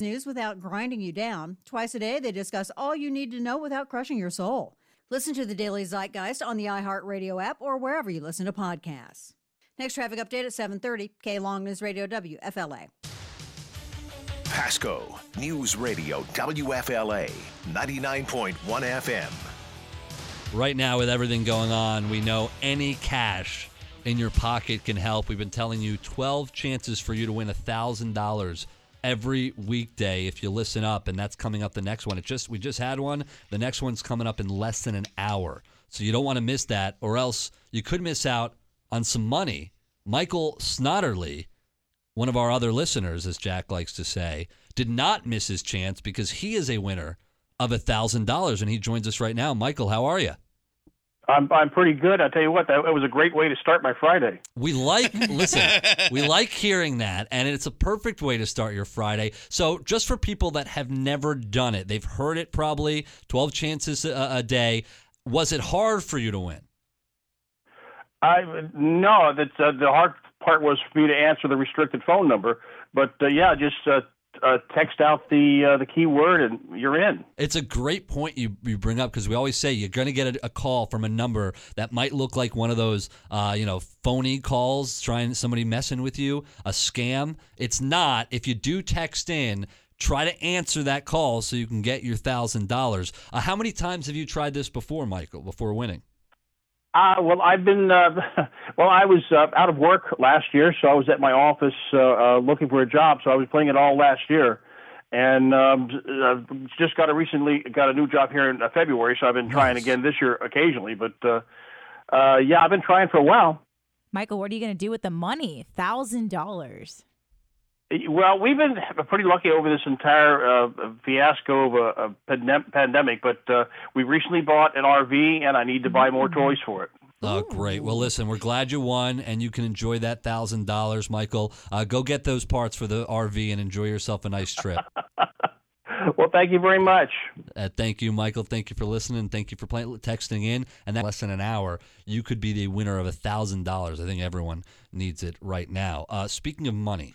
News without grinding you down. Twice a day, they discuss all you need to know without crushing your soul. Listen to the Daily Zeitgeist on the iHeartRadio app or wherever you listen to podcasts. Next traffic update at 7:30. K Long News Radio WFLA. Pasco News Radio WFLA 99.1 FM. Right now, with everything going on, we know any cash in your pocket can help. We've been telling you 12 chances for you to win $1,000 every weekday if you listen up, and that's coming up the next one. It just we just had one. The next one's coming up in less than an hour. So you don't want to miss that, or else you could miss out on some money. Michael Snodderly, one of our other listeners, as Jack likes to say, did not miss his chance because he is a winner of a $1,000, and he joins us right now. Michael, how are you? I'm I'm pretty good. I tell you what, that it was a great way to start my Friday. We like listen, we like hearing that, and it's a perfect way to start your Friday. So, just for people that have never done it, they've heard it probably twelve chances a, a day. Was it hard for you to win? I no, that's uh, the hard part was for me to answer the restricted phone number. But uh, yeah, just uh, uh, text out the uh, the keyword and you're in. It's a great point you, you bring up because we always say you're going to get a, a, call from a number that might look like one of those uh, you know phony calls trying somebody messing with you, a scam. It's not. If you do text in, try to answer that call so you can get your thousand dollars. Uh, how many times have you tried this before, Michael? Before winning? Uh, well, I've been, uh, well, I was uh, out of work last year, so I was at my office uh, uh, looking for a job. So I was playing it all last year, and um, uh, just got a recently got a new job here in uh, February. So I've been trying Nice. again this year occasionally, but uh, uh, yeah, I've been trying for a while. Michael, what are you going to do with the money? Thousand dollars. Well, we've been pretty lucky over this entire uh, fiasco of a, a pandem- pandemic, but uh, we recently bought an RV, and I need to buy more toys for it. Oh, great. Well, listen, we're glad you won and you can enjoy that $1,000, Michael. Uh, go get those parts for the RV and enjoy yourself a nice trip. Well, thank you very much. Uh, thank you, Michael. Thank you for listening. Thank you for play- texting in. And that less than an hour, you could be the winner of $1,000. I think everyone needs it right now. Uh, speaking of money,